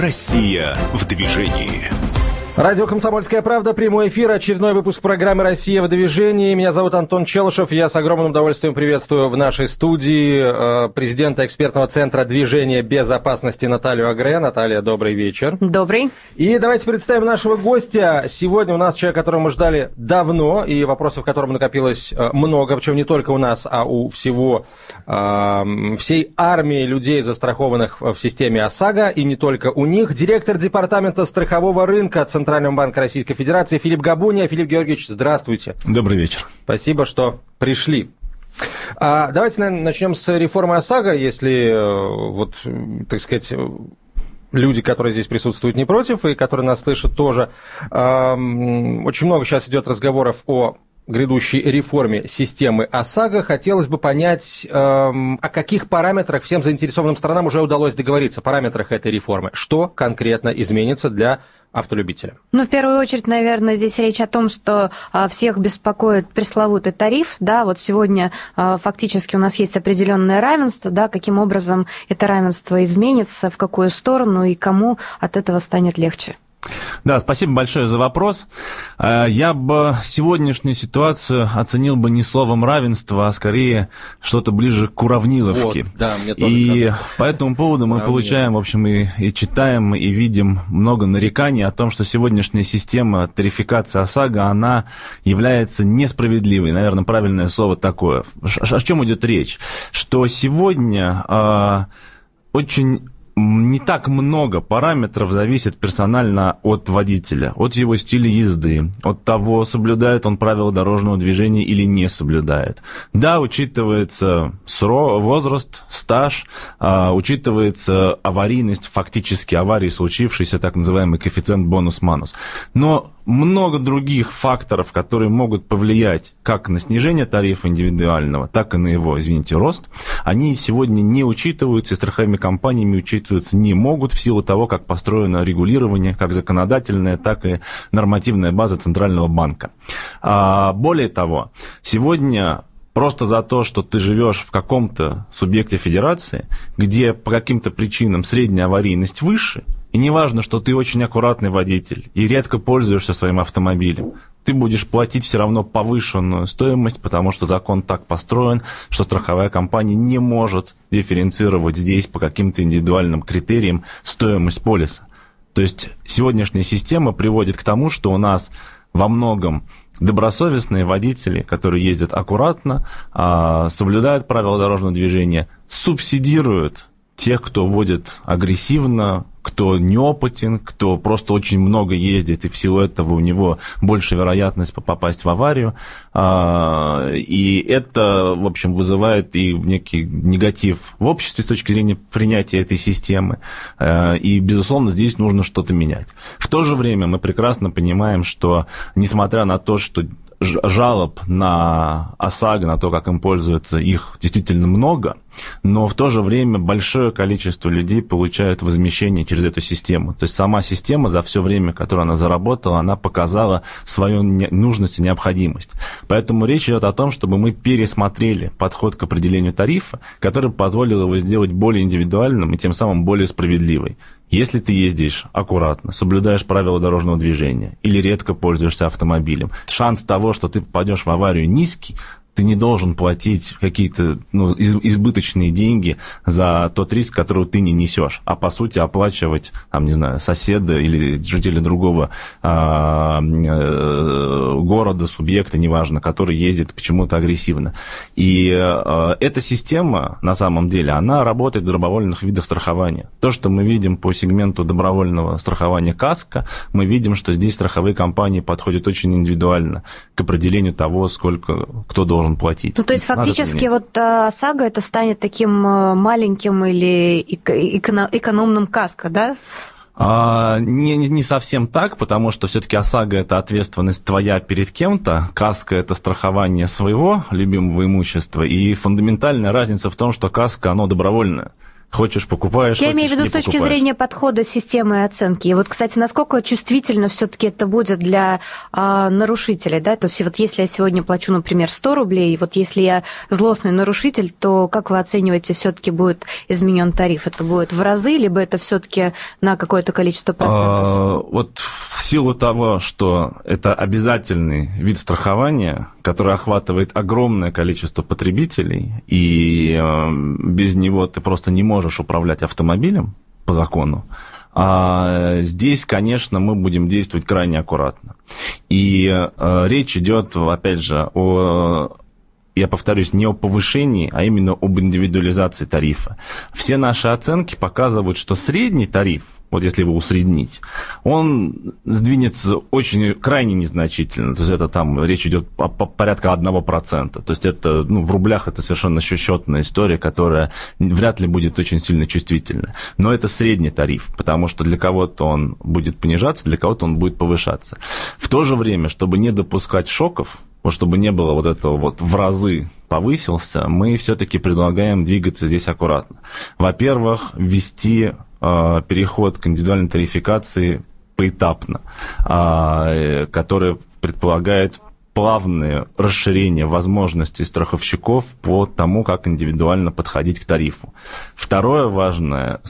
Россия в движении. Радио «Комсомольская правда», прямой эфир, очередной выпуск программы «Россия в движении». Меня зовут Антон Челышев. Я с огромным удовольствием приветствую в нашей студии э, президента экспертного центра движения безопасности Наталью Агре. Наталья, добрый вечер. Добрый. И давайте представим нашего гостя. Сегодня у нас человек, которого мы ждали давно, и вопросов, к которым накопилось э, много, причем не только у нас, а у всего, э, всей армии людей, застрахованных в системе ОСАГО, и не только у них. Директор департамента страхового рынка Центрального банка Российской Федерации Филипп Габуния. Филипп Георгиевич, здравствуйте. Добрый вечер. Спасибо, что пришли. А, давайте, наверное, начнем с реформы ОСАГО, если, э, вот, так сказать, люди, которые здесь присутствуют, не против, и которые нас слышат тоже. Очень много сейчас идет разговоров о грядущей реформе системы ОСАГО. Хотелось бы понять, эм, о каких параметрах всем заинтересованным сторонам уже удалось договориться, параметрах этой реформы. Что конкретно изменится для автолюбителя? Ну, в первую очередь, наверное, здесь речь о том, что а, всех беспокоит пресловутый тариф. Да, вот сегодня а, фактически у нас есть определенное равенство, да, каким образом это равенство изменится, в какую сторону и кому от этого станет легче. Да, спасибо большое за вопрос. Э, я бы сегодняшнюю ситуацию оценил бы не словом равенства, а скорее что-то ближе к уравниловке. Вот, да, мне тоже и кажется. по этому поводу мы получаем, в общем, и, и читаем, и видим много нареканий о том, что сегодняшняя система тарификации ОСАГО, она является несправедливой. Наверное, правильное слово такое. О чем идет речь? Что сегодня э, очень не так много параметров зависит персонально от водителя, от его стиля езды, от того, соблюдает он правила дорожного движения или не соблюдает. Да, учитывается возраст, стаж, а, учитывается аварийность, фактически аварии случившейся, так называемый коэффициент бонус-манус. Но много других факторов, которые могут повлиять как на снижение тарифа индивидуального, так и на его, извините, рост, они сегодня не учитываются, и страховыми компаниями учитываться не могут в силу того, как построено регулирование, как законодательная, так и нормативная база Центрального банка. А, более того, сегодня просто за то, что ты живешь в каком-то субъекте федерации, где по каким-то причинам средняя аварийность выше, и не важно, что ты очень аккуратный водитель и редко пользуешься своим автомобилем, ты будешь платить все равно повышенную стоимость, потому что закон так построен, что страховая компания не может дифференцировать здесь по каким-то индивидуальным критериям стоимость полиса. То есть сегодняшняя система приводит к тому, что у нас во многом добросовестные водители, которые ездят аккуратно, а, соблюдают правила дорожного движения, субсидируют тех, кто водит агрессивно, кто неопытен, кто просто очень много ездит, и в силу этого у него больше вероятность попасть в аварию. А, и это, в общем, вызывает и некий негатив в обществе с точки зрения принятия этой системы. А, и, безусловно, здесь нужно что-то менять. В то же время мы прекрасно понимаем, что, несмотря на то, что жалоб на ОСАГО, на то, как им пользуются, их действительно много, но в то же время большое количество людей получают возмещение через эту систему. То есть сама система за все время, которое она заработала, она показала свою нужность и необходимость. Поэтому речь идет о том, чтобы мы пересмотрели подход к определению тарифа, который позволил его сделать более индивидуальным и тем самым более справедливой. Если ты ездишь аккуратно, соблюдаешь правила дорожного движения или редко пользуешься автомобилем, шанс того, что ты попадешь в аварию низкий, ты не должен платить какие-то ну, избыточные деньги за тот риск, который ты не несешь, а по сути оплачивать, там, не знаю, соседа или жителя другого а, э, города, субъекта, неважно, который ездит почему-то агрессивно. И а, эта система, на самом деле, она работает в добровольных видах страхования. То, что мы видим по сегменту добровольного страхования КАСКО, мы видим, что здесь страховые компании подходят очень индивидуально к определению того, сколько кто должен платить. Ну, то есть фактически вот сага это станет таким а, маленьким или эко- экономным каско, да? А, не, не совсем так, потому что все-таки ОСАГО это ответственность твоя перед кем-то, каска это страхование своего любимого имущества, и фундаментальная разница в том, что каска, оно добровольное. Хочешь, покупаешь. Я хочешь, имею в виду с точки покупаешь. зрения подхода системы оценки. И вот, кстати, насколько чувствительно все-таки это будет для а, нарушителей, да? То есть вот если я сегодня плачу, например, 100 рублей, вот если я злостный нарушитель, то как вы оцениваете, все-таки будет изменен тариф? Это будет в разы, либо это все-таки на какое-то количество процентов? А, вот в силу того, что это обязательный вид страхования, который охватывает огромное количество потребителей, и э, без него ты просто не можешь управлять автомобилем по закону, а здесь, конечно, мы будем действовать крайне аккуратно. И э, речь идет, опять же, о я повторюсь, не о повышении, а именно об индивидуализации тарифа. Все наши оценки показывают, что средний тариф, вот если его усреднить, он сдвинется очень крайне незначительно. То есть это там речь идет о, о порядка 1%. То есть это ну, в рублях это совершенно счетная история, которая вряд ли будет очень сильно чувствительна. Но это средний тариф, потому что для кого-то он будет понижаться, для кого-то он будет повышаться. В то же время, чтобы не допускать шоков, вот чтобы не было вот этого вот в разы повысился, мы все-таки предлагаем двигаться здесь аккуратно. Во-первых, ввести переход к индивидуальной тарификации поэтапно, э, который предполагает плавное расширение возможностей страховщиков по тому, как индивидуально подходить к тарифу. Второе важное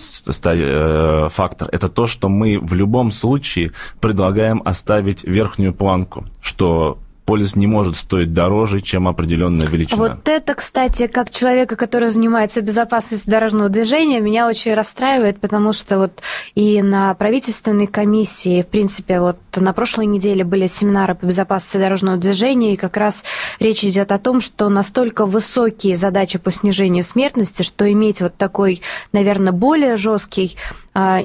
фактор – это то, что мы в любом случае предлагаем оставить верхнюю планку, что полис не может стоить дороже, чем определенная величина. Вот это, кстати, как человека, который занимается безопасностью дорожного движения, меня очень расстраивает, потому что вот и на правительственной комиссии, в принципе, вот на прошлой неделе были семинары по безопасности дорожного движения, и как раз речь идет о том, что настолько высокие задачи по снижению смертности, что иметь вот такой, наверное, более жесткий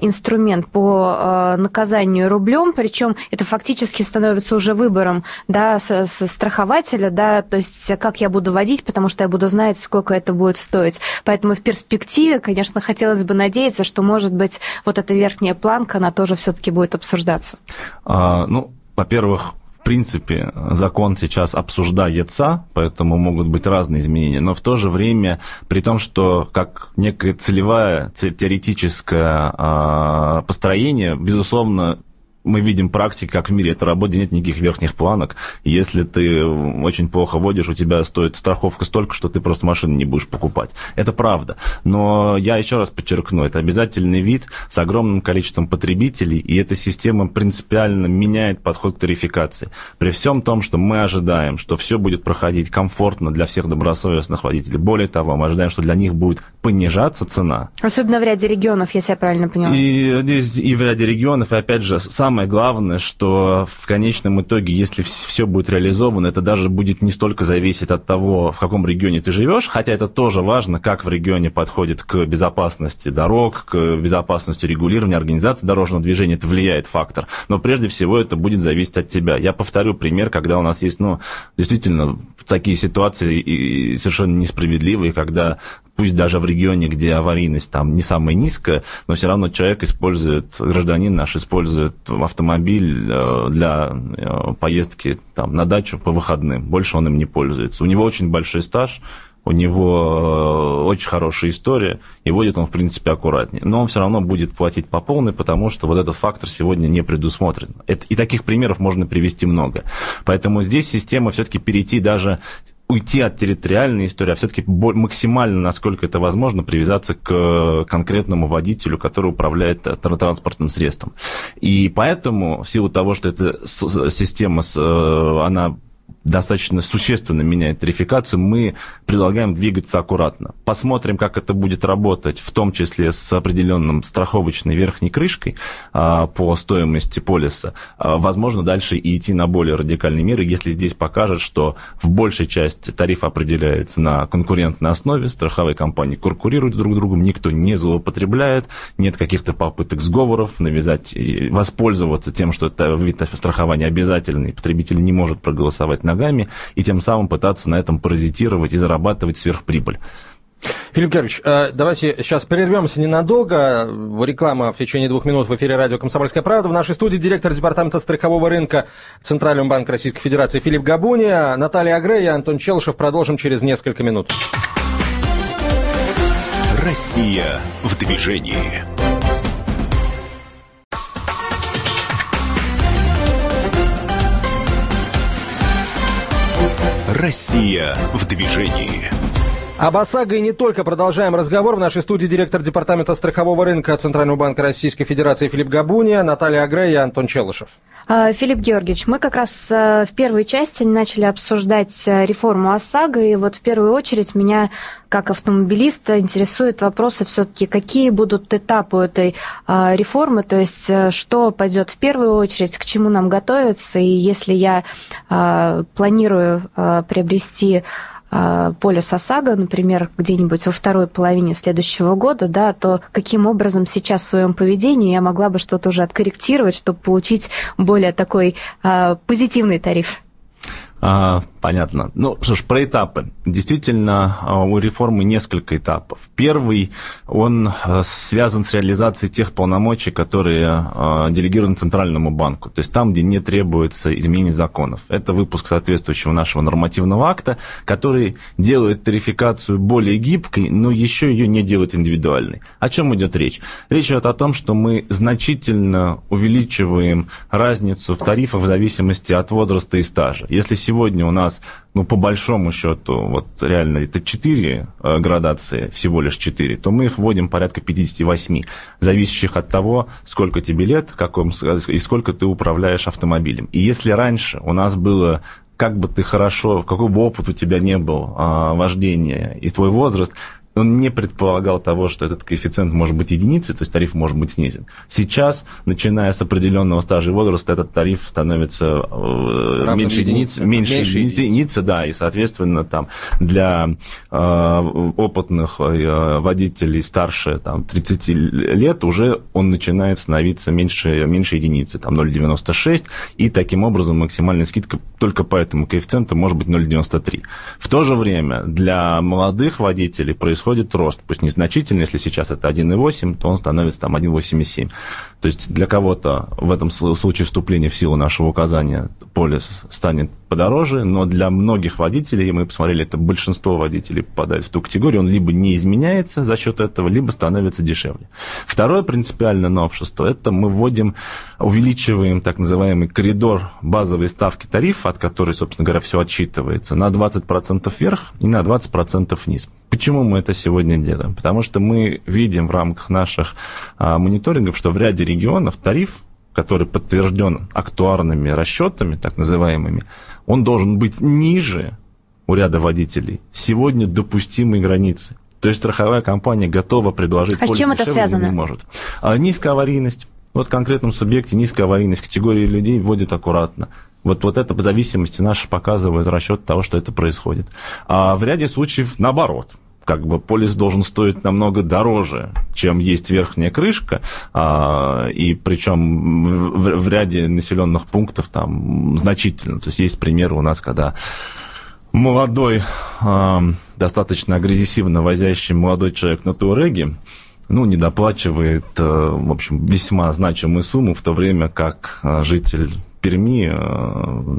инструмент по а, наказанию рублем, причем это фактически становится уже выбором да, со страхователя, да, то есть как я буду водить, потому что я буду знать, сколько это будет стоить. Поэтому в перспективе, конечно, хотелось бы надеяться, что, может быть, вот эта верхняя планка, она тоже все-таки будет обсуждаться. А, ну, во-первых, принципе, закон сейчас обсуждается, поэтому могут быть разные изменения, но в то же время, при том, что как некое целевое, теоретическое а, построение, безусловно, мы видим практики, как в мире это работает, нет никаких верхних планок. Если ты очень плохо водишь, у тебя стоит страховка столько, что ты просто машину не будешь покупать. Это правда. Но я еще раз подчеркну, это обязательный вид с огромным количеством потребителей, и эта система принципиально меняет подход к тарификации. При всем том, что мы ожидаем, что все будет проходить комфортно для всех добросовестных водителей. Более того, мы ожидаем, что для них будет понижаться цена. Особенно в ряде регионов, если я правильно поняла. И и в ряде регионов, и опять же, сам самое главное, что в конечном итоге, если все будет реализовано, это даже будет не столько зависеть от того, в каком регионе ты живешь, хотя это тоже важно, как в регионе подходит к безопасности дорог, к безопасности регулирования, организации дорожного движения, это влияет фактор. Но прежде всего это будет зависеть от тебя. Я повторю пример, когда у нас есть, ну, действительно, такие ситуации и совершенно несправедливые, когда пусть даже в регионе, где аварийность там не самая низкая, но все равно человек использует, гражданин наш использует автомобиль э, для э, поездки там, на дачу по выходным. Больше он им не пользуется. У него очень большой стаж, у него э, очень хорошая история, и водит он, в принципе, аккуратнее. Но он все равно будет платить по полной, потому что вот этот фактор сегодня не предусмотрен. И таких примеров можно привести много. Поэтому здесь система все-таки перейти даже уйти от территориальной истории, а все-таки максимально, насколько это возможно, привязаться к конкретному водителю, который управляет транспортным средством. И поэтому, в силу того, что эта система, э, она достаточно существенно меняет тарификацию, мы предлагаем двигаться аккуратно. Посмотрим, как это будет работать, в том числе с определенным страховочной верхней крышкой а, по стоимости полиса. А, возможно, дальше и идти на более радикальные меры, если здесь покажет, что в большей части тариф определяется на конкурентной основе, страховые компании конкурируют друг с другом, никто не злоупотребляет, нет каких-то попыток сговоров навязать воспользоваться тем, что это вид страхования обязательный, потребитель не может проголосовать на ногами и тем самым пытаться на этом паразитировать и зарабатывать сверхприбыль. Филипп Георгиевич, э, давайте сейчас прервемся ненадолго. Реклама в течение двух минут в эфире радио «Комсомольская правда». В нашей студии директор департамента страхового рынка Центрального банка Российской Федерации Филипп Габуния, Наталья Агре и Антон Челышев. Продолжим через несколько минут. Россия в движении. Россия в движении. Об ОСАГО и не только продолжаем разговор. В нашей студии директор Департамента страхового рынка Центрального банка Российской Федерации Филипп Габуния, Наталья Агрей и Антон Челышев. А, Филипп Георгиевич, мы как раз э, в первой части начали обсуждать э, реформу ОСАГО, и вот в первую очередь меня как автомобилиста интересуют вопросы все-таки, какие будут этапы этой а, реформы, то есть э, что пойдет в первую очередь, к чему нам готовиться, и если я а, планирую приобрести а, полис ОСАГО, например, где-нибудь во второй половине следующего года, да, то каким образом сейчас в своем поведении я могла бы что-то уже откорректировать, чтобы получить более такой а, позитивный тариф? А, понятно. Ну, что ж, про этапы. Действительно, а, у реформы несколько этапов. Первый, он а, связан с реализацией тех полномочий, которые а, делегированы Центральному банку. То есть там, где не требуется изменений законов. Это выпуск соответствующего нашего нормативного акта, который делает тарификацию более гибкой, но еще ее не делает индивидуальной. О чем идет речь? Речь идет о том, что мы значительно увеличиваем разницу в тарифах в зависимости от возраста и стажа. Если сегодня сегодня у нас, ну, по большому счету, вот реально это 4 э, градации, всего лишь 4, то мы их вводим порядка 58, зависящих от того, сколько тебе лет, каком, и сколько ты управляешь автомобилем. И если раньше у нас было как бы ты хорошо, какой бы опыт у тебя не был а, вождения и твой возраст, он не предполагал того, что этот коэффициент может быть единицей, то есть тариф может быть снизен. Сейчас, начиная с определенного стажа и возраста, этот тариф становится э, меньше единицы, меньше, меньше единицы, единицы, да, и, соответственно, там для э, опытных э, водителей старше там, 30 лет уже он начинает становиться меньше, меньше единицы, там 0,96, и таким образом максимальная скидка только по этому коэффициенту может быть 0,93. В то же время для молодых водителей происходит происходит рост, пусть незначительный, если сейчас это 1,8, то он становится там 1,87. То есть для кого-то в этом случае вступления в силу нашего указания полис станет подороже, но для многих водителей, мы посмотрели, это большинство водителей попадает в ту категорию, он либо не изменяется за счет этого, либо становится дешевле. Второе принципиальное новшество, это мы вводим, увеличиваем так называемый коридор базовой ставки тарифа, от которой, собственно говоря, все отчитывается, на 20% вверх и на 20% вниз. Почему мы это сегодня делаем? Потому что мы видим в рамках наших а, мониторингов, что в ряде регионов тариф, который подтвержден актуарными расчетами, так называемыми, он должен быть ниже у ряда водителей сегодня допустимой границы. То есть страховая компания готова предложить а с чем это связано? не может. А низкая аварийность. Вот в конкретном субъекте низкая аварийность категории людей вводит аккуратно. Вот, вот это по зависимости наши показывают расчет того, что это происходит. А в ряде случаев наоборот как бы полис должен стоить намного дороже, чем есть верхняя крышка, а, и причем в, ряде населенных пунктов там значительно. То есть есть примеры у нас, когда молодой, а, достаточно агрессивно возящий молодой человек на Туареге, ну, не доплачивает, а, в общем, весьма значимую сумму, в то время как а, житель Перми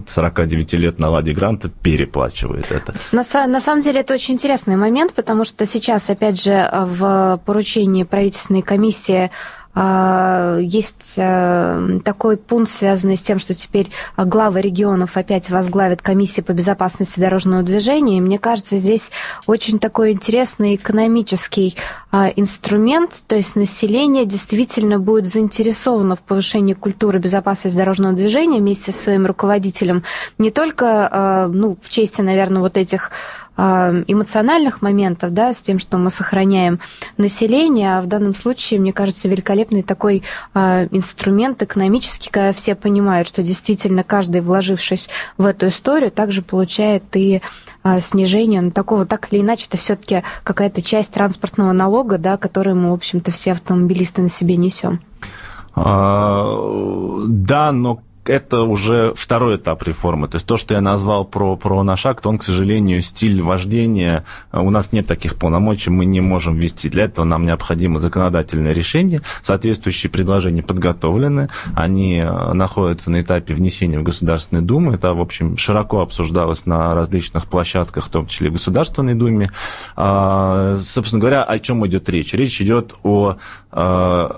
49 э, лет на Ладе Гранта переплачивает это. На, на самом деле это очень интересный момент, потому что сейчас, опять же, в поручении правительственной комиссии есть э, такой пункт, связанный с тем, что теперь главы регионов опять возглавят комиссии по безопасности дорожного движения. И мне кажется, здесь очень такой интересный экономический а, инструмент, то есть население действительно будет заинтересовано в повышении культуры безопасности дорожного движения вместе со своим руководителем не только а, ну, в чести, наверное, вот этих эмоциональных моментов, да, с тем, что мы сохраняем население, а в данном случае, мне кажется, великолепный такой э, инструмент экономический, когда все понимают, что действительно каждый, вложившись в эту историю, также получает и э, снижение ну, такого, так или иначе, это все-таки какая-то часть транспортного налога, да, который мы, в общем-то, все автомобилисты на себе несем. А, да, но это уже второй этап реформы. То есть то, что я назвал про, про наш акт, он, к сожалению, стиль вождения, у нас нет таких полномочий, мы не можем ввести. Для этого нам необходимо законодательное решение, соответствующие предложения подготовлены, они э, находятся на этапе внесения в Государственную Думу, это, в общем, широко обсуждалось на различных площадках, в том числе в Государственной Думе. А, собственно говоря, о чем идет речь? Речь идет о э,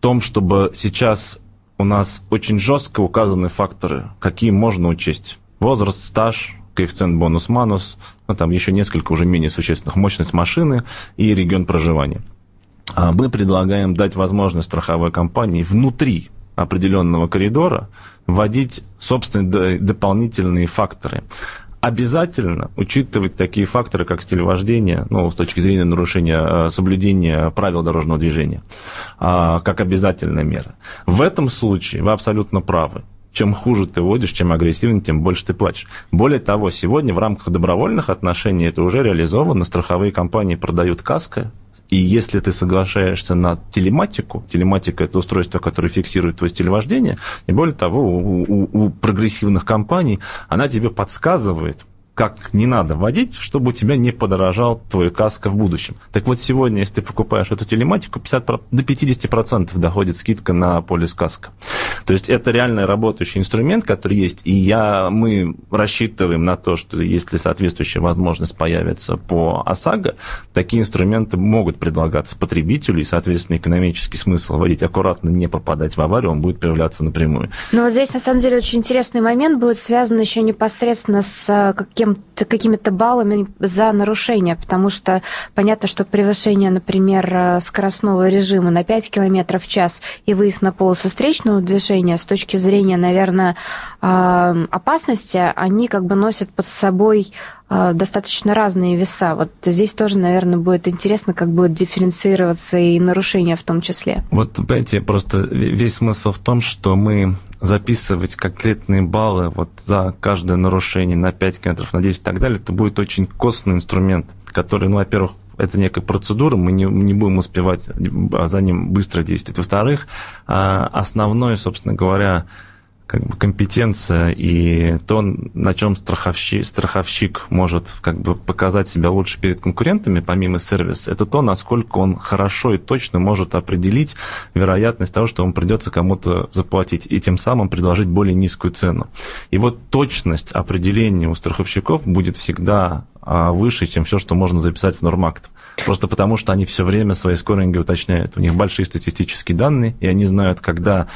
том, чтобы сейчас у нас очень жестко указаны факторы, какие можно учесть. Возраст, стаж, коэффициент бонус-манус, ну, там еще несколько уже менее существенных, мощность машины и регион проживания. А мы предлагаем дать возможность страховой компании внутри определенного коридора вводить собственные дополнительные факторы обязательно учитывать такие факторы, как стиль вождения, ну, с точки зрения нарушения э, соблюдения правил дорожного движения, а, как обязательная мера. В этом случае вы абсолютно правы. Чем хуже ты водишь, чем агрессивнее, тем больше ты платишь. Более того, сегодня в рамках добровольных отношений это уже реализовано. Страховые компании продают каско, и если ты соглашаешься на телематику, телематика – это устройство, которое фиксирует твой стиль вождения, и более того, у, у, у прогрессивных компаний она тебе подсказывает, как не надо водить, чтобы у тебя не подорожал твой каско в будущем. Так вот, сегодня, если ты покупаешь эту телематику, 50, до 50% доходит скидка на полис каска. То есть это реально работающий инструмент, который есть, и я, мы рассчитываем на то, что если соответствующая возможность появится по ОСАГО, такие инструменты могут предлагаться потребителю, и, соответственно, экономический смысл водить аккуратно, не попадать в аварию, он будет появляться напрямую. Но вот здесь, на самом деле, очень интересный момент будет связан еще непосредственно с э, каким какими-то баллами за нарушение, потому что понятно, что превышение, например, э, скоростного режима на 5 км в час и выезд на полосу встречного движения с точки зрения, наверное, э, опасности, они как бы носят под собой э, достаточно разные веса. Вот здесь тоже, наверное, будет интересно, как будет дифференцироваться и нарушения в том числе. Вот, понимаете, просто весь смысл в том, что мы записывать конкретные баллы вот за каждое нарушение на 5 километров, на 10 и так далее, это будет очень костный инструмент, который, ну, во-первых, это некая процедура, мы не, не будем успевать за ним быстро действовать. Во-вторых, а, основной, собственно говоря, как бы компетенция и то, на чем страховщик, страховщик может как бы показать себя лучше перед конкурентами, помимо сервиса, это то, насколько он хорошо и точно может определить вероятность того, что ему придется кому-то заплатить, и тем самым предложить более низкую цену. И вот точность определения у страховщиков будет всегда а, выше, чем все, что можно записать в нормакт. Просто потому, что они все время свои скоринги уточняют. У них большие статистические данные, и они знают, когда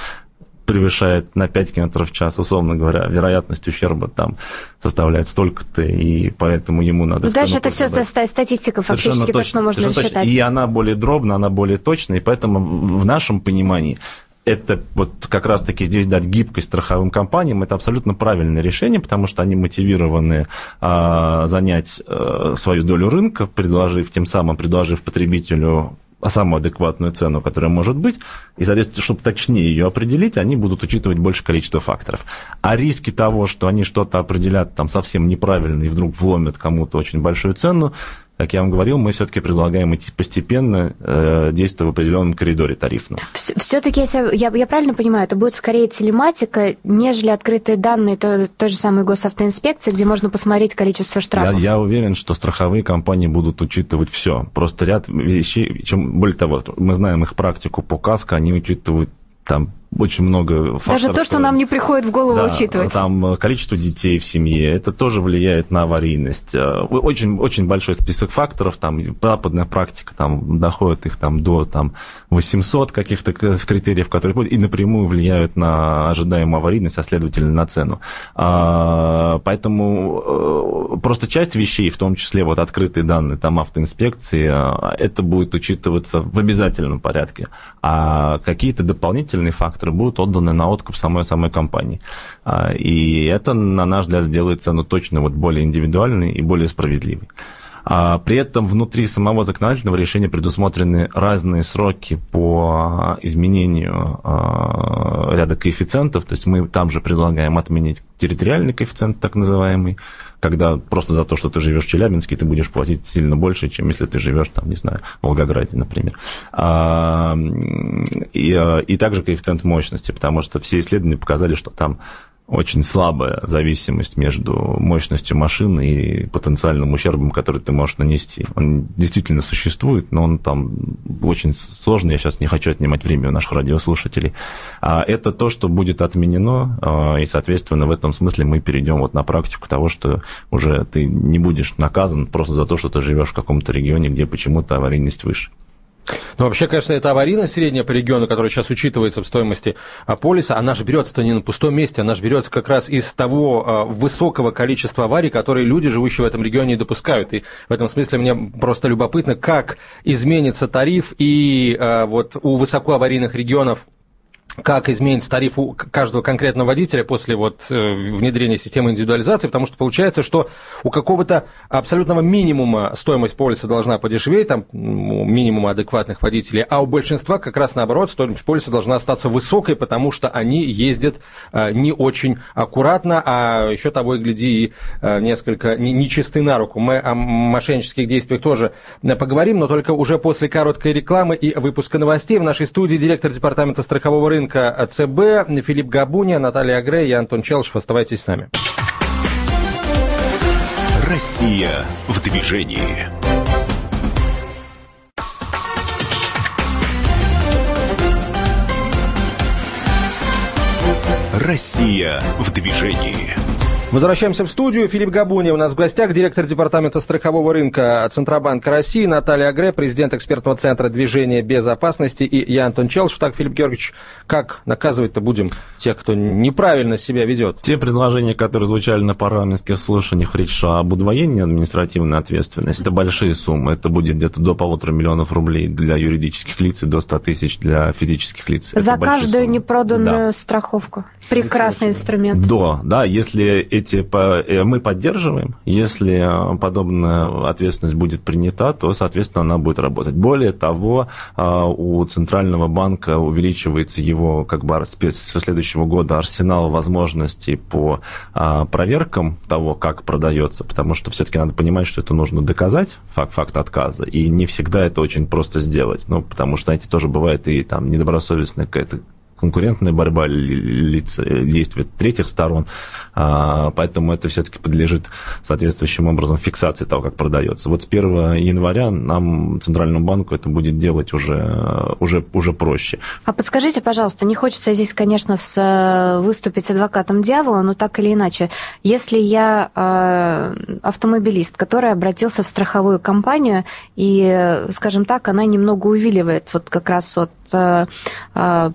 превышает на 5 км в час, условно говоря, вероятность ущерба там составляет столько-то, и поэтому ему надо... Ну, дальше это все статистика фактически, точно, точно можно рассчитать. Точно. И она более дробная, она более точная, и поэтому в нашем понимании это вот как раз-таки здесь дать гибкость страховым компаниям, это абсолютно правильное решение, потому что они мотивированы а, занять а, свою долю рынка, предложив, тем самым предложив потребителю самую адекватную цену, которая может быть, и, соответственно, чтобы точнее ее определить, они будут учитывать большее количество факторов. А риски того, что они что-то определят там совсем неправильно и вдруг вломят кому-то очень большую цену, как я вам говорил, мы все-таки предлагаем идти постепенно, э, действуя в определенном коридоре тарифном. Все-таки, если я, я правильно понимаю, это будет скорее телематика, нежели открытые данные той, той же самой госавтоинспекции, где можно посмотреть количество штрафов. Я, я уверен, что страховые компании будут учитывать все. Просто ряд вещей, чем более того, мы знаем их практику по КАСКО, они учитывают там очень много факторов. Даже то, что нам не приходит в голову да, учитывать. Там э, количество детей в семье, это тоже влияет на аварийность. Э, очень, очень большой список факторов, там западная практика, там доходит их там, до там, 800 каких-то критериев, которые и напрямую влияют на ожидаемую аварийность, а следовательно на цену. А, поэтому э, просто часть вещей, в том числе вот открытые данные там автоинспекции, это будет учитываться в обязательном порядке. А какие-то дополнительные факторы которые будут отданы на откуп самой-самой компании. А, и это, на наш взгляд, сделает цену точно вот более индивидуальной и более справедливой. А при этом внутри самого законодательного решения предусмотрены разные сроки по изменению а, ряда коэффициентов. То есть мы там же предлагаем отменить территориальный коэффициент, так называемый, когда просто за то, что ты живешь в Челябинске, ты будешь платить сильно больше, чем если ты живешь, там, не знаю, в Волгограде, например. А, и, а, и также коэффициент мощности, потому что все исследования показали, что там очень слабая зависимость между мощностью машины и потенциальным ущербом, который ты можешь нанести. Он действительно существует, но он там очень сложный. Я сейчас не хочу отнимать время у наших радиослушателей. А это то, что будет отменено, а, и, соответственно, в этом смысле мы перейдем вот на практику того, что уже ты не будешь наказан просто за то, что ты живешь в каком-то регионе, где почему-то аварийность выше. Ну, вообще, конечно, это аварийность средняя по региону, которая сейчас учитывается в стоимости а, полиса, она же берется-то не на пустом месте, она же берется как раз из того а, высокого количества аварий, которые люди, живущие в этом регионе, допускают. И в этом смысле мне просто любопытно, как изменится тариф и а, вот у высокоаварийных регионов как изменится тариф у каждого конкретного водителя после вот э, внедрения системы индивидуализации, потому что получается, что у какого-то абсолютного минимума стоимость полиса должна подешеветь, там минимума адекватных водителей, а у большинства как раз наоборот стоимость полиса должна остаться высокой, потому что они ездят э, не очень аккуратно, а еще того и гляди и э, несколько нечисты на руку. Мы о мошеннических действиях тоже поговорим, но только уже после короткой рекламы и выпуска новостей. В нашей студии директор департамента страхового рынка рынка ЦБ, Филипп Габуня, Наталья Агре и Антон Челшев. Оставайтесь с нами. Россия в движении. Россия в движении. Возвращаемся в студию. Филипп Габуни у нас в гостях, директор департамента страхового рынка Центробанка России, Наталья Агре, президент экспертного центра движения безопасности и я, Антон Челшев. Так, Филипп Георгиевич, как наказывать-то будем тех, кто неправильно себя ведет? Те предложения, которые звучали на парламентских слушаниях, речь шла об удвоении административной ответственности. Это большие суммы. Это будет где-то до полутора миллионов рублей для юридических лиц и до 100 тысяч для физических лиц. За каждую непроданную да. страховку. Прекрасный инструмент. Да, да, если эти э, мы поддерживаем, если э, подобная ответственность будет принята, то, соответственно, она будет работать. Более того, э, у Центрального банка увеличивается его, как бы, со следующего года арсенал возможностей по проверкам того, как продается, потому что все-таки надо понимать, что это нужно доказать, факт, факт отказа, и не всегда это очень просто сделать, ну, потому что, знаете, тоже бывает и там недобросовестная какая-то конкурентная борьба, лица, действия третьих сторон, а, поэтому это все-таки подлежит соответствующим образом фиксации того, как продается. Вот с 1 января нам, Центральному банку, это будет делать уже, уже, уже проще. А подскажите, пожалуйста, не хочется здесь, конечно, с, э, выступить адвокатом дьявола, но так или иначе, если я э, автомобилист, который обратился в страховую компанию, и, скажем так, она немного увиливает вот как раз от э,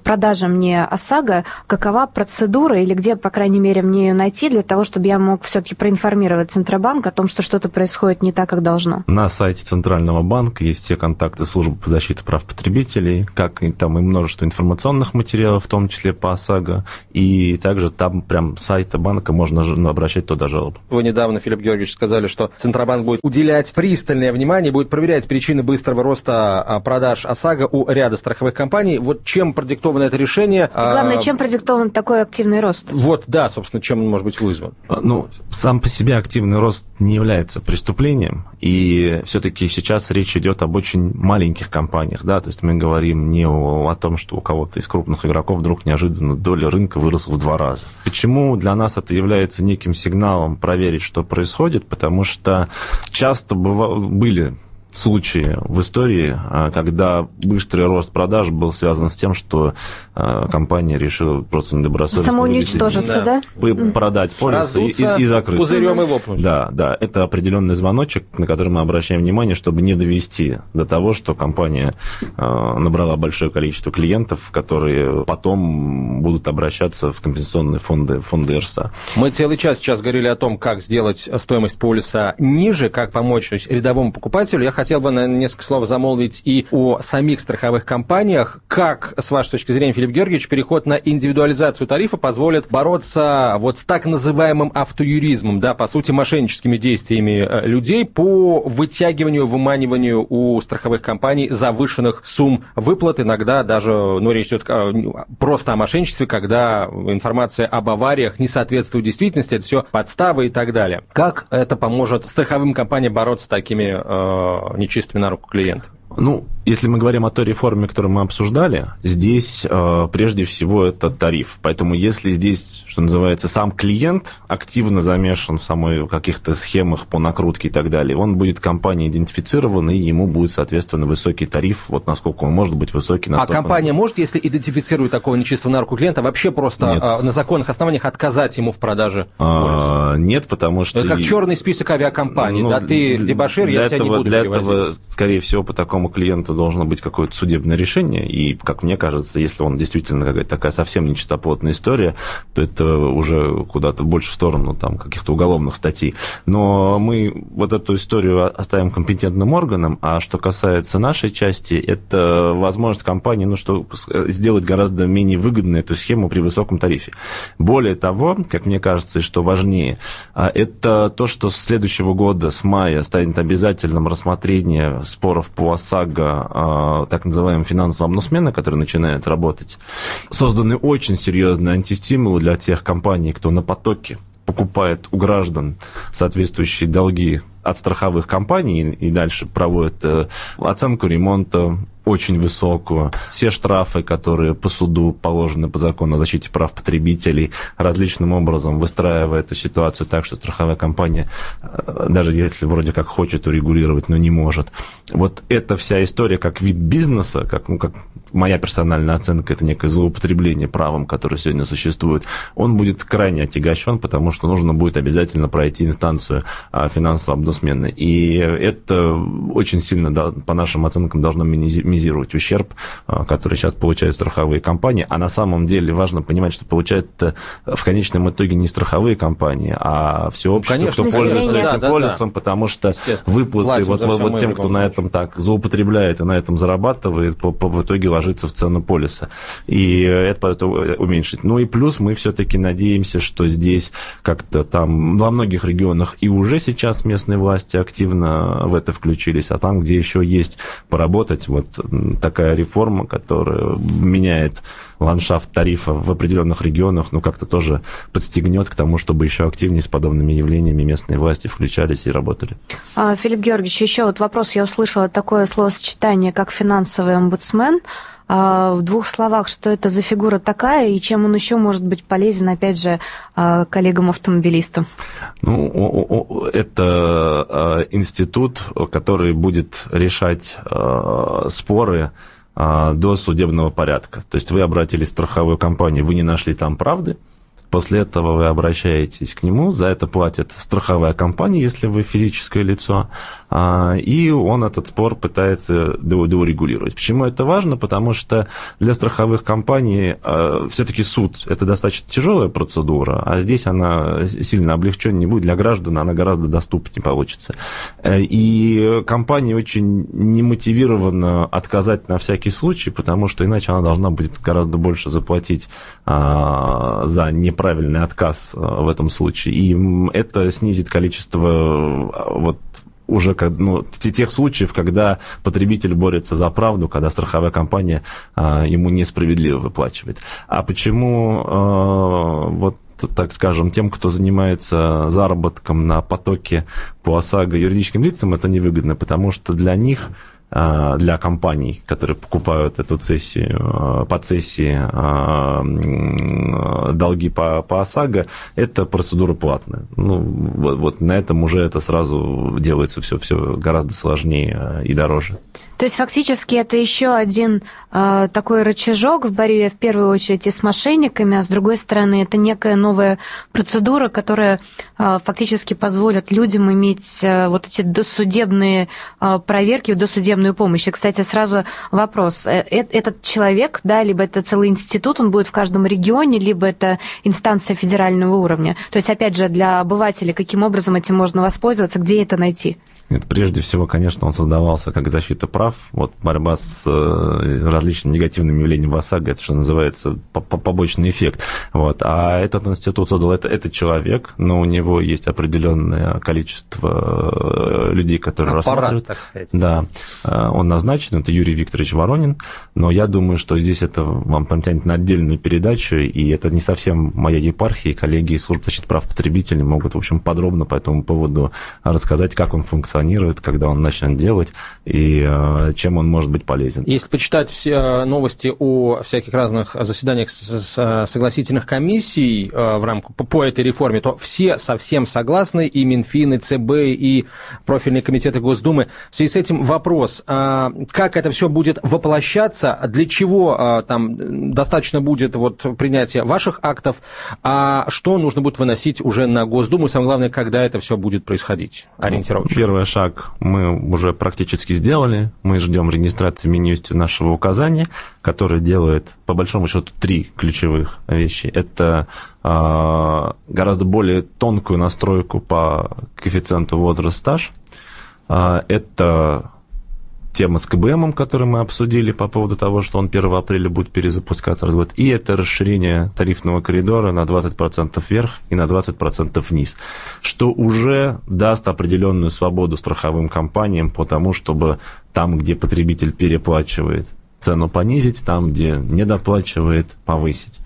продажи мне ОСАГО, какова процедура или где, по крайней мере, мне ее найти для того, чтобы я мог все-таки проинформировать Центробанк о том, что что-то происходит не так, как должно? На сайте Центрального банка есть все контакты службы по защите прав потребителей, как и там и множество информационных материалов, в том числе по ОСАГО, и также там прям сайта банка можно обращать туда жалобу. Вы недавно, Филипп Георгиевич, сказали, что Центробанк будет уделять пристальное внимание, будет проверять причины быстрого роста а, продаж ОСАГО у ряда страховых компаний. Вот чем продиктовано это решение? Решение. И главное, а, чем продиктован такой активный рост? Вот, да, собственно, чем он может быть вызван. А, ну, сам по себе активный рост не является преступлением, и все-таки сейчас речь идет об очень маленьких компаниях, да, то есть мы говорим не о, о том, что у кого-то из крупных игроков вдруг неожиданно доля рынка выросла в два раза. Почему для нас это является неким сигналом проверить, что происходит? Потому что часто быва... были случаи в истории, а, когда быстрый рост продаж был связан с тем, что а, компания решила просто недобросовестно... Самоуничтожиться, да? да? Продать полис и, и, и закрыть. пузырем и лопнуть. Да, да. Это определенный звоночек, на который мы обращаем внимание, чтобы не довести до того, что компания а, набрала большое количество клиентов, которые потом будут обращаться в компенсационные фонды, фонды РСА. Мы целый час сейчас говорили о том, как сделать стоимость полиса ниже, как помочь рядовому покупателю. Я хотел бы на несколько слов замолвить и о самих страховых компаниях. Как, с вашей точки зрения, Филипп Георгиевич, переход на индивидуализацию тарифа позволит бороться вот с так называемым автоюризмом, да, по сути, мошенническими действиями э, людей по вытягиванию, выманиванию у страховых компаний завышенных сумм выплат, иногда даже, ну, речь идет э, просто о мошенничестве, когда информация об авариях не соответствует действительности, это все подставы и так далее. Как это поможет страховым компаниям бороться с такими э, нечистыми на руку клиентами? Ну, если мы говорим о той реформе, которую мы обсуждали, здесь э, прежде всего это тариф. Поэтому если здесь, что называется, сам клиент активно замешан в самой каких-то схемах по накрутке и так далее, он будет компанией идентифицирован, и ему будет, соответственно, высокий тариф, вот насколько он может быть высокий. На а компания может, если идентифицирует такого нечистого на руку клиента, вообще просто нет. Э, на законных основаниях отказать ему в продаже а, Нет, потому что... Это как черный список авиакомпаний, ну, да, ты дебашир, я этого, тебя не буду Для перевозить. этого, скорее всего, по такому клиенту должно быть какое-то судебное решение, и, как мне кажется, если он действительно какая-то такая совсем нечистоплотная история, то это уже куда-то больше в сторону там, каких-то уголовных статей. Но мы вот эту историю оставим компетентным органам, а что касается нашей части, это возможность компании ну, что, сделать гораздо менее выгодной эту схему при высоком тарифе. Более того, как мне кажется, и что важнее, а, это то, что с следующего года, с мая, станет обязательным рассмотрение споров по ОСАГО а, так называемого финансового омнусмена, который начинает работать, созданы очень серьезные антистимулы для тех компаний, кто на потоке покупает у граждан соответствующие долги от страховых компаний и дальше проводит э, оценку ремонта, очень высокую. Все штрафы, которые по суду положены по закону о защите прав потребителей, различным образом выстраивая эту ситуацию так, что страховая компания, э, даже если вроде как хочет урегулировать, но не может. Вот эта вся история как вид бизнеса, как, ну, как моя персональная оценка, это некое злоупотребление правом, которое сегодня существует, он будет крайне отягощен, потому что нужно будет обязательно пройти инстанцию а, обнусмена. И это очень сильно, по нашим оценкам, должно минимизировать ущерб, а, который сейчас получают страховые компании. А на самом деле важно понимать, что получают в конечном итоге не страховые компании, а все общество, Конечно, кто пользуется этим да, полисом, да. потому что выплаты вот, вот тем, кто на этом так злоупотребляет и на этом зарабатывает, по, по, в итоге ложится в цену полиса. И это, это уменьшить. Ну и плюс мы все-таки надеемся, что здесь как-то там во многих регионах и уже сейчас местные власти активно в это включились, а там, где еще есть поработать, вот такая реформа, которая меняет ландшафт тарифа в определенных регионах, ну, как-то тоже подстегнет к тому, чтобы еще активнее с подобными явлениями местные власти включались и работали. А, Филипп Георгиевич, еще вот вопрос, я услышала такое словосочетание, как финансовый омбудсмен. А, в двух словах, что это за фигура такая и чем он еще может быть полезен, опять же, а, коллегам-автомобилистам? Ну, это институт, который будет решать споры до судебного порядка. То есть вы обратились в страховую компанию, вы не нашли там правды, После этого вы обращаетесь к нему, за это платит страховая компания, если вы физическое лицо, а, и он этот спор пытается доурегулировать. Почему это важно? Потому что для страховых компаний а, все-таки суд – это достаточно тяжелая процедура, а здесь она сильно облегчена не будет. Для граждан она гораздо доступнее получится. Э, и компания очень немотивирована отказать на всякий случай, потому что иначе она должна будет гораздо больше заплатить а, за неправильный отказ в этом случае. И это снизит количество вот уже ну, тех случаев, когда потребитель борется за правду, когда страховая компания а, ему несправедливо выплачивает. А почему вот так скажем, тем, кто занимается заработком на потоке по ОСАГО юридическим лицам, это невыгодно, потому что для них для компаний, которые покупают эту цессию, а, по цессии а, долги по, по ОСАГО, это процедура платная. Ну, вот, вот на этом уже это сразу делается все, все гораздо сложнее и дороже. То есть фактически это еще один э, такой рычажок в борьбе в первую очередь и с мошенниками, а с другой стороны это некая новая процедура, которая э, фактически позволит людям иметь э, вот эти досудебные э, проверки, досудебную помощь. И, кстати, сразу вопрос: э, э, этот человек, да, либо это целый институт, он будет в каждом регионе, либо это инстанция федерального уровня. То есть, опять же, для обывателей, каким образом этим можно воспользоваться, где это найти? Нет, прежде всего, конечно, он создавался как защита прав. Вот борьба с э, различными негативными явлениями в ОСАГО, это что называется побочный эффект. Вот. А этот институт создал это, это человек, но у него есть определенное количество э, людей, которые Аппарат, рассматривают. так сказать. Да, э, он назначен, это Юрий Викторович Воронин, но я думаю, что здесь это вам потянет на отдельную передачу, и это не совсем моя епархия, коллеги из службы защиты прав потребителей могут, в общем, подробно по этому поводу рассказать, как он функционирует функционирует, когда он начнет делать и э, чем он может быть полезен. Если почитать все э, новости о всяких разных заседаниях согласительных комиссий э, в рамках по этой реформе, то все совсем согласны, и Минфин, и ЦБ, и профильные комитеты Госдумы. В связи с этим вопрос, как это все будет воплощаться, для чего там достаточно будет вот принятия ваших актов, а что нужно будет выносить уже на Госдуму, и самое главное, когда это все будет происходить ориентировочно? Первое шаг мы уже практически сделали. Мы ждем регистрации Минюсти нашего указания, которое делает, по большому счету, три ключевых вещи. Это э, гораздо более тонкую настройку по коэффициенту возраст-стаж. Э, это тема с КБМом, которую мы обсудили по поводу того, что он 1 апреля будет перезапускаться раз в год, и это расширение тарифного коридора на 20% вверх и на 20% вниз, что уже даст определенную свободу страховым компаниям по тому, чтобы там, где потребитель переплачивает, цену понизить, там, где недоплачивает, повысить.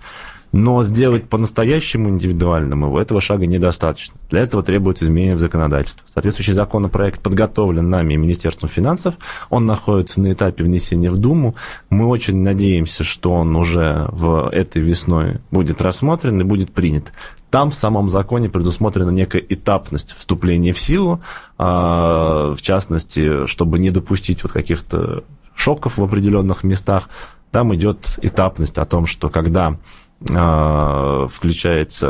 Но сделать по-настоящему индивидуальному этого шага недостаточно. Для этого требуется изменение в законодательство. Соответствующий законопроект подготовлен нами и Министерством финансов. Он находится на этапе внесения в Думу. Мы очень надеемся, что он уже в этой весной будет рассмотрен и будет принят. Там в самом законе предусмотрена некая этапность вступления в силу, а, в частности, чтобы не допустить вот каких-то шоков в определенных местах. Там идет этапность о том, что когда включается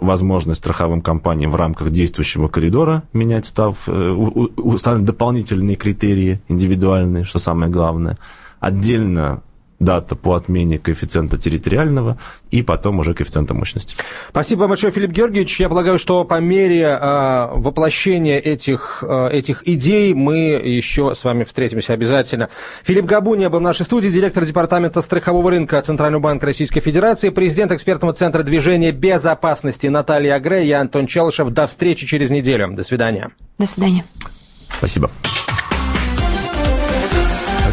возможность страховым компаниям в рамках действующего коридора менять став, э, установить дополнительные критерии индивидуальные, что самое главное. Отдельно дата по отмене коэффициента территориального и потом уже коэффициента мощности. Спасибо большое, Филипп Георгиевич. Я полагаю, что по мере э, воплощения этих, э, этих идей мы еще с вами встретимся обязательно. Филипп Габуния был в нашей студии, директор департамента страхового рынка Центрального банка Российской Федерации, президент экспертного центра движения безопасности Наталья Агре. Я Антон Челышев. До встречи через неделю. До свидания. До свидания. Спасибо.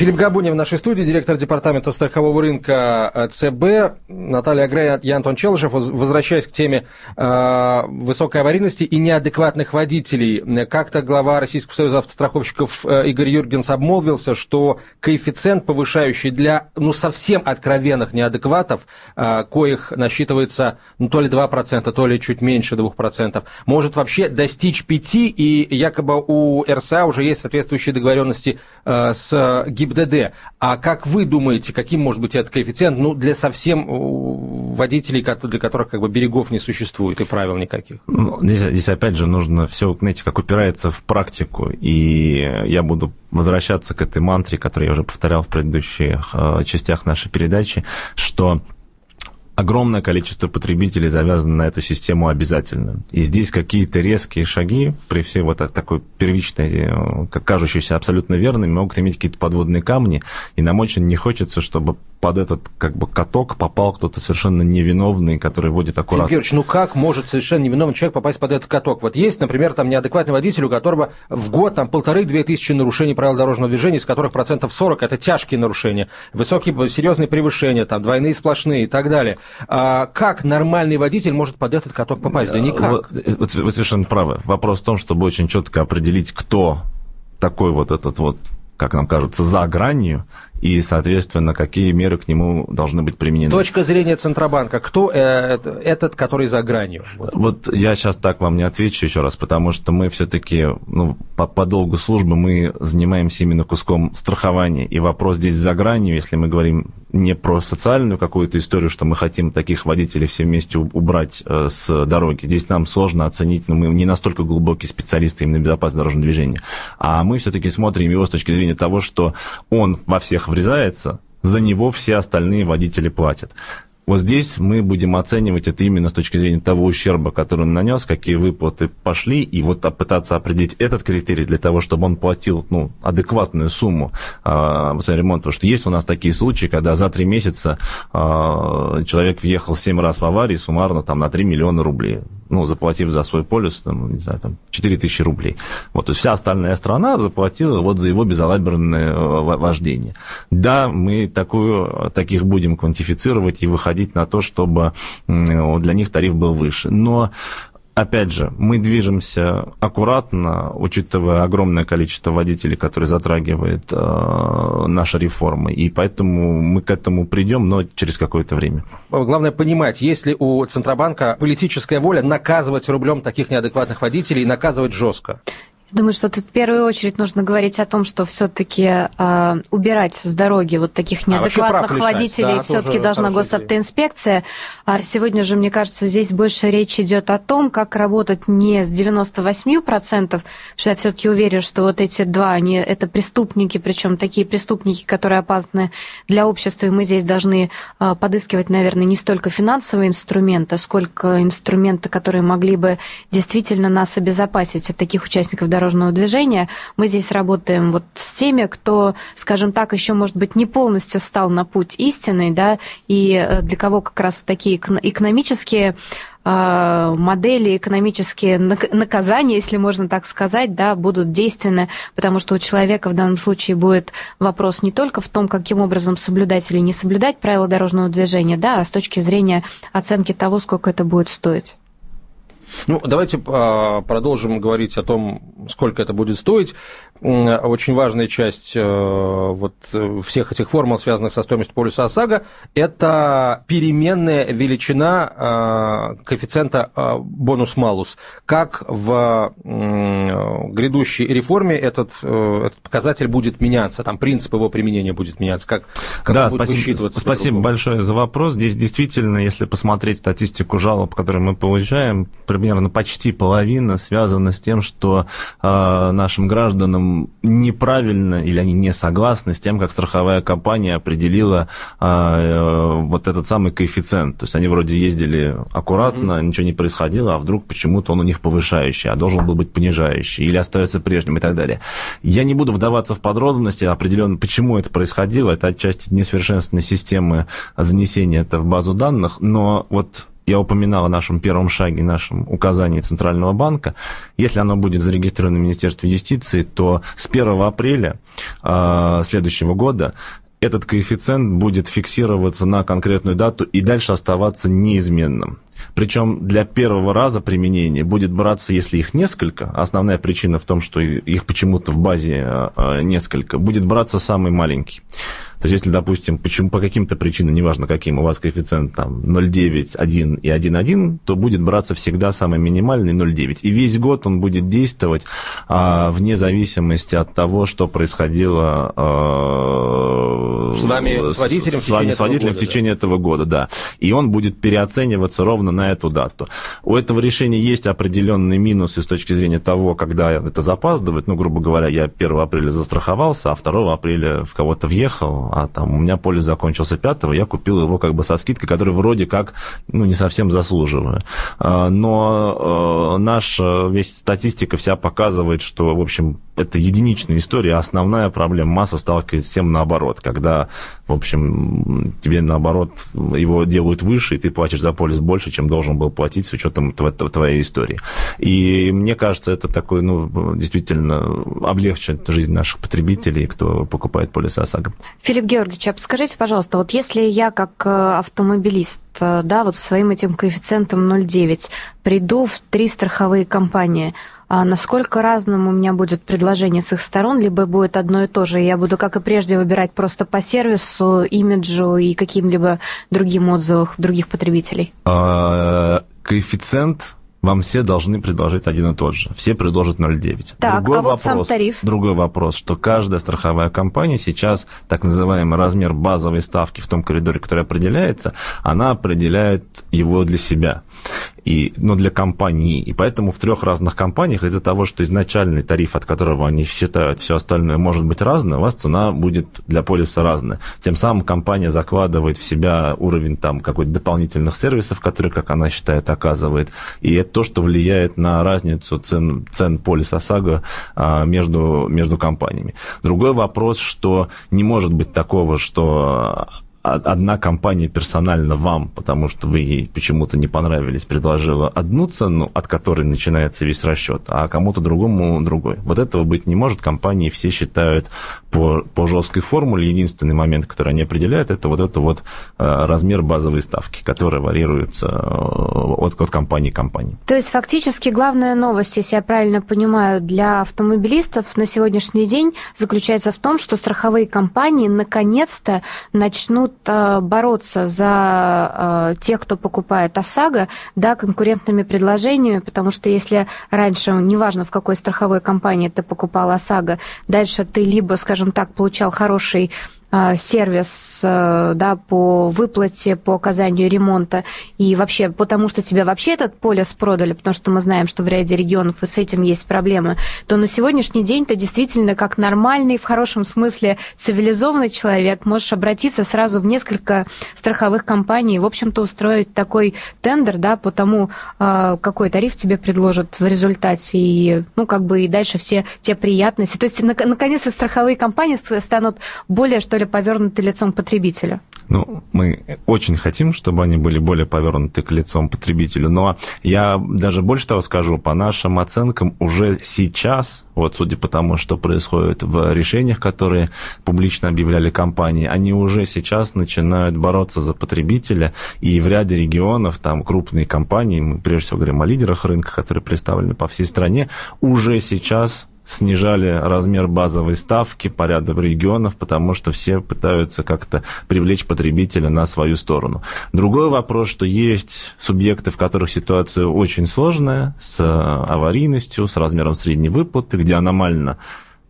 Филипп Габунин в нашей студии, директор департамента страхового рынка э, ЦБ. Наталья Грей и Антон Челышев. Возвращаясь к теме э, высокой аварийности и неадекватных водителей. Как-то глава Российского союза автостраховщиков э, Игорь Юргенс обмолвился, что коэффициент, повышающий для ну, совсем откровенных неадекватов, э, коих насчитывается ну, то ли 2%, то ли чуть меньше 2%, может вообще достичь 5%, и якобы у РСА уже есть соответствующие договоренности э, с ГИБ ГИБДД. А как вы думаете, каким может быть этот коэффициент ну, для совсем э, водителей, для которых как бы берегов не существует и правил никаких? Ну, здесь, здесь опять же нужно все, знаете, как упирается в практику. И я буду возвращаться к этой мантре, которую я уже повторял в предыдущих э, частях нашей передачи, что огромное количество потребителей завязано на эту систему обязательно. И здесь какие-то резкие шаги, при всей вот такой первичной, э, как кажущейся абсолютно верными, могут иметь какие-то подводные камни, и нам очень не хочется, чтобы под этот как бы каток попал кто-то совершенно невиновный, который водит аккуратно. Сергей Георгиевич, ну как может совершенно невиновный человек попасть под этот каток? Вот есть, например, там неадекватный водитель, у которого в год там полторы-две тысячи нарушений правил дорожного движения, из которых процентов 40 это тяжкие нарушения, высокие, серьезные превышения, там двойные сплошные и так далее. А как нормальный водитель может под этот каток попасть? Да никак. Вы, вы совершенно правы. Вопрос в том, чтобы очень четко определить, кто такой вот этот вот как нам кажется, за гранью, и, соответственно, какие меры к нему должны быть применены. Точка зрения Центробанка. Кто э, этот, который за гранью? Вот. вот я сейчас так вам не отвечу еще раз, потому что мы все-таки ну, по, по долгу службы мы занимаемся именно куском страхования. И вопрос здесь за гранью, если мы говорим не про социальную какую-то историю, что мы хотим таких водителей все вместе убрать э, с дороги. Здесь нам сложно оценить, но мы не настолько глубокие специалисты именно безопасности дорожного движения. А мы все-таки смотрим его с точки зрения того, что он во всех врезается, за него все остальные водители платят. Вот здесь мы будем оценивать это именно с точки зрения того ущерба, который он нанес, какие выплаты пошли, и вот пытаться определить этот критерий для того, чтобы он платил ну, адекватную сумму э, ремонта. Потому что есть у нас такие случаи, когда за три месяца э, человек въехал семь раз в аварии суммарно там, на 3 миллиона рублей ну, заплатив за свой полюс, там, не знаю, там, 4 тысячи рублей. Вот, то есть вся остальная страна заплатила вот за его безалаберное э, вождение. Да, мы такую, таких будем квантифицировать и выходить на то, чтобы для них тариф был выше. Но опять же, мы движемся аккуратно, учитывая огромное количество водителей, которые затрагивает э, наша реформа, и поэтому мы к этому придем, но через какое-то время. Главное понимать, есть ли у Центробанка политическая воля наказывать рублем таких неадекватных водителей и наказывать жестко? Думаю, что тут в первую очередь нужно говорить о том, что все-таки э, убирать с дороги вот таких а неадекватных а водителей да, все-таки должна госавтоинспекция. А сегодня же, мне кажется, здесь больше речь идет о том, как работать не с 98%, что я все-таки уверен, что вот эти два, они это преступники, причем такие преступники, которые опасны для общества, и мы здесь должны э, подыскивать, наверное, не столько финансовые инструменты, сколько инструменты, которые могли бы действительно нас обезопасить от таких участников дороги дорожного движения. Мы здесь работаем вот с теми, кто, скажем так, еще, может быть, не полностью стал на путь истины, да, и э, для кого как раз такие экономические э, модели, экономические наказания, если можно так сказать, да, будут действенны, потому что у человека в данном случае будет вопрос не только в том, каким образом соблюдать или не соблюдать правила дорожного движения, да, а с точки зрения оценки того, сколько это будет стоить. Ну, давайте а, продолжим говорить о том, сколько это будет стоить. Очень важная часть э, вот всех этих формул, связанных со стоимостью полюса ОСАГО, это переменная величина а, коэффициента бонус-малус. Как в грядущей реформе этот, э, этот показатель будет меняться, там принцип его применения будет меняться, как, как да, будет спасибо, спасибо большое за вопрос. Здесь действительно, если посмотреть статистику жалоб, которые мы получаем, примерно почти половина связана с тем, что э, нашим гражданам неправильно или они не согласны с тем, как страховая компания определила э, вот этот самый коэффициент. То есть они вроде ездили аккуратно, mm-hmm. ничего не происходило, а вдруг почему-то он у них повышающий, а должен был быть понижающий или остается прежним и так далее. Я не буду вдаваться в подробности определенно, почему это происходило. Это отчасти несовершенственной системы занесения это в базу данных, но вот я упоминал о нашем первом шаге, нашем указании Центрального банка. Если оно будет зарегистрировано в Министерстве юстиции, то с 1 апреля э, следующего года этот коэффициент будет фиксироваться на конкретную дату и дальше оставаться неизменным. Причем для первого раза применения будет браться, если их несколько, основная причина в том, что их почему-то в базе а, а, несколько, будет браться самый маленький. То есть, если, допустим, почему, по каким-то причинам, неважно каким, у вас коэффициент там 0,9, 1 и 1,1, то будет браться всегда самый минимальный 0,9. И весь год он будет действовать а, вне зависимости от того, что происходило а, с вами, с водителем, с, с вами, с водителем года, в течение да. этого года, да. И он будет переоцениваться ровно на эту дату. У этого решения есть определенные минусы с точки зрения того, когда это запаздывает. Ну, грубо говоря, я 1 апреля застраховался, а 2 апреля в кого-то въехал, а там у меня полис закончился 5 я купил его как бы со скидкой, которую вроде как, ну, не совсем заслуживаю. А, но э, наша весь статистика вся показывает, что, в общем, это единичная история, а основная проблема масса сталкивается с тем наоборот, когда, в общем, тебе наоборот его делают выше, и ты платишь за полис больше, чем должен был платить с учетом твоей истории. И мне кажется, это такой, ну, действительно облегчит жизнь наших потребителей, кто покупает полис ОСАГО. Филипп Георгиевич, а подскажите, пожалуйста, вот если я как э, автомобилист, э, да, вот своим этим коэффициентом 0,9 приду в три страховые компании, насколько разным у меня будет предложение с их сторон, либо будет одно и то же, я буду, как и прежде, выбирать просто по сервису, имиджу и каким-либо другим отзывам других потребителей? А, коэффициент вам все должны предложить один и тот же. Все предложат 0,9. Так, другой а вопрос, вот сам тариф? Другой вопрос, что каждая страховая компания сейчас, так называемый размер базовой ставки в том коридоре, который определяется, она определяет его для себя и, но для компании. И поэтому в трех разных компаниях из-за того, что изначальный тариф, от которого они считают все остальное может быть разное, у вас цена будет для полиса разная. Тем самым компания закладывает в себя уровень там какой-то дополнительных сервисов, которые, как она считает, оказывает. И это то, что влияет на разницу цен, цен полиса ОСАГО а, между, между компаниями. Другой вопрос, что не может быть такого, что одна компания персонально вам, потому что вы ей почему-то не понравились, предложила одну цену, от которой начинается весь расчет, а кому-то другому другой. Вот этого быть не может. Компании все считают по, по жесткой формуле. Единственный момент, который они определяют, это вот это вот э, размер базовой ставки, которая варьируется э, от, от компании к компании. То есть фактически главная новость, если я правильно понимаю, для автомобилистов на сегодняшний день заключается в том, что страховые компании наконец-то начнут будут э, бороться за э, тех, кто покупает ОСАГО, да, конкурентными предложениями, потому что если раньше, неважно в какой страховой компании ты покупал ОСАГО, дальше ты либо, скажем так, получал хороший сервис э, да, по выплате, по оказанию ремонта и вообще потому, что тебе вообще этот полис продали, потому что мы знаем, что в ряде регионов и с этим есть проблемы, то на сегодняшний день ты действительно как нормальный, в хорошем смысле цивилизованный человек можешь обратиться сразу в несколько страховых компаний и, в общем-то, устроить такой тендер да, по тому, а, какой тариф тебе предложат в результате, и, ну, как бы и дальше все те приятности. То есть, наконец-то страховые компании станут более, что ли, повернуты лицом потребителя? Ну, мы очень хотим, чтобы они были более повернуты к лицом потребителю, но я даже больше того скажу, по нашим оценкам уже сейчас, вот судя по тому, что происходит в решениях, которые публично объявляли компании, они уже сейчас начинают бороться за потребителя, и в ряде регионов, там крупные компании, мы прежде всего говорим о лидерах рынка, которые представлены по всей стране, уже сейчас снижали размер базовой ставки по ряду регионов, потому что все пытаются как-то привлечь потребителя на свою сторону. Другой вопрос, что есть субъекты, в которых ситуация очень сложная, с аварийностью, с размером средней выплаты, где аномально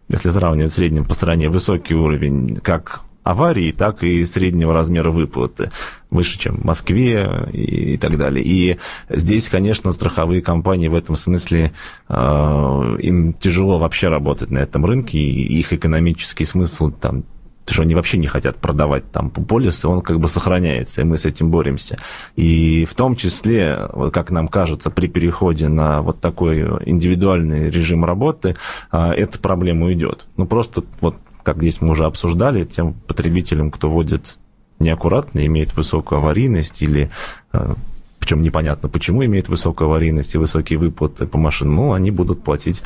если сравнивать в среднем по стране, высокий уровень как аварии, так и среднего размера выплаты, выше, чем в Москве и, так далее. И здесь, конечно, страховые компании в этом смысле, э, им тяжело вообще работать на этом рынке, и их экономический смысл там что они вообще не хотят продавать там полисы, он как бы сохраняется, и мы с этим боремся. И в том числе, как нам кажется, при переходе на вот такой индивидуальный режим работы, а, эта проблема уйдет. Ну, просто вот как здесь мы уже обсуждали, тем потребителям, кто водит неаккуратно, имеет высокую аварийность или э, причем непонятно, почему имеет высокую аварийность и высокие выплаты по машинам, ну, они будут платить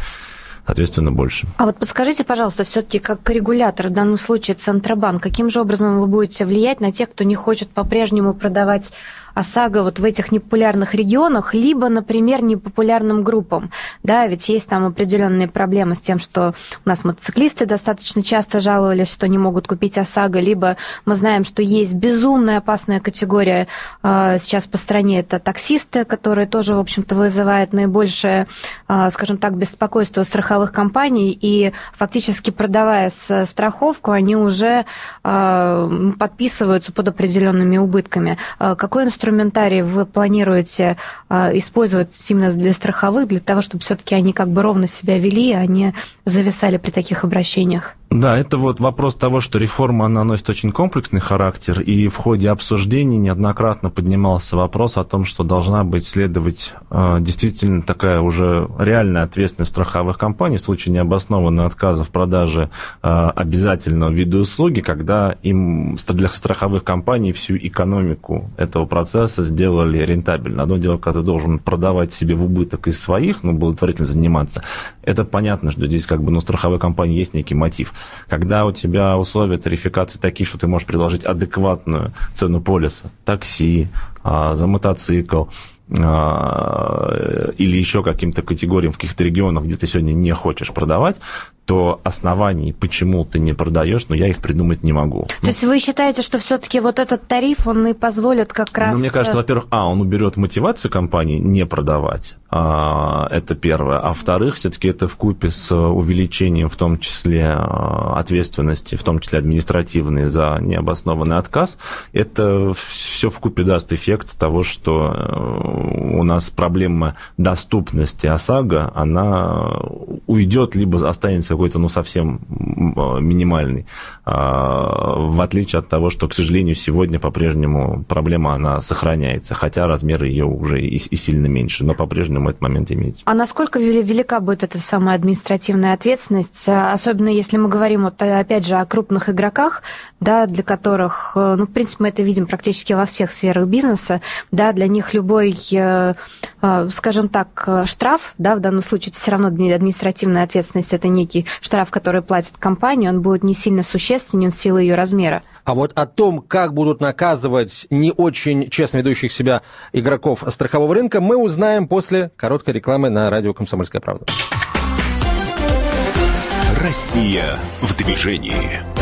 соответственно, больше. А вот подскажите, пожалуйста, все-таки как регулятор, в данном случае Центробанк, каким же образом вы будете влиять на тех, кто не хочет по-прежнему продавать ОСАГО вот в этих непопулярных регионах, либо, например, непопулярным группам. Да, ведь есть там определенные проблемы с тем, что у нас мотоциклисты достаточно часто жаловались, что не могут купить ОСАГО, либо мы знаем, что есть безумная опасная категория э, сейчас по стране, это таксисты, которые тоже, в общем-то, вызывают наибольшее, э, скажем так, беспокойство страховых компаний, и фактически продавая страховку, они уже э, подписываются под определенными убытками. Какой инструмент инструментарий вы планируете а, использовать именно для страховых, для того, чтобы все-таки они как бы ровно себя вели, а не зависали при таких обращениях? Да, это вот вопрос того, что реформа, она носит очень комплексный характер, и в ходе обсуждений неоднократно поднимался вопрос о том, что должна быть следовать э, действительно такая уже реальная ответственность страховых компаний в случае необоснованного отказа в продаже э, обязательного вида услуги, когда им для страховых компаний всю экономику этого процесса сделали рентабельно. Одно дело, когда ты должен продавать себе в убыток из своих, ну, благотворительно заниматься, это понятно, что здесь как бы, ну, страховой компании есть некий мотив когда у тебя условия тарификации такие, что ты можешь предложить адекватную цену полиса, такси, а, за мотоцикл, а, или еще каким-то категориям в каких-то регионах, где ты сегодня не хочешь продавать, то оснований, почему ты не продаешь, но ну, я их придумать не могу. То ну, есть вы считаете, что все-таки вот этот тариф, он и позволит как раз... Ну, мне кажется, во-первых, а, он уберет мотивацию компании не продавать, а, это первое. А во-вторых, все-таки это в купе с увеличением, в том числе а, ответственности, в том числе административной за необоснованный отказ, это все в купе даст эффект того, что э, у нас проблема доступности ОСАГО, она уйдет, либо останется какой-то, ну, совсем минимальный, а, в отличие от того, что, к сожалению, сегодня по-прежнему проблема, она сохраняется, хотя размеры ее уже и, и сильно меньше, но по-прежнему этот момент имеется. А насколько велика будет эта самая административная ответственность, особенно если мы говорим, вот, опять же, о крупных игроках, да, для которых, э, ну, в принципе, мы это видим практически во всех сферах бизнеса, да, для них любой, э, э, скажем так, штраф, да, в данном случае это все равно административная ответственность, это некий штраф, который платит компания, он будет не сильно существенен в силу ее размера. А вот о том, как будут наказывать не очень честно ведущих себя игроков страхового рынка, мы узнаем после короткой рекламы на радио «Комсомольская правда». Россия в движении.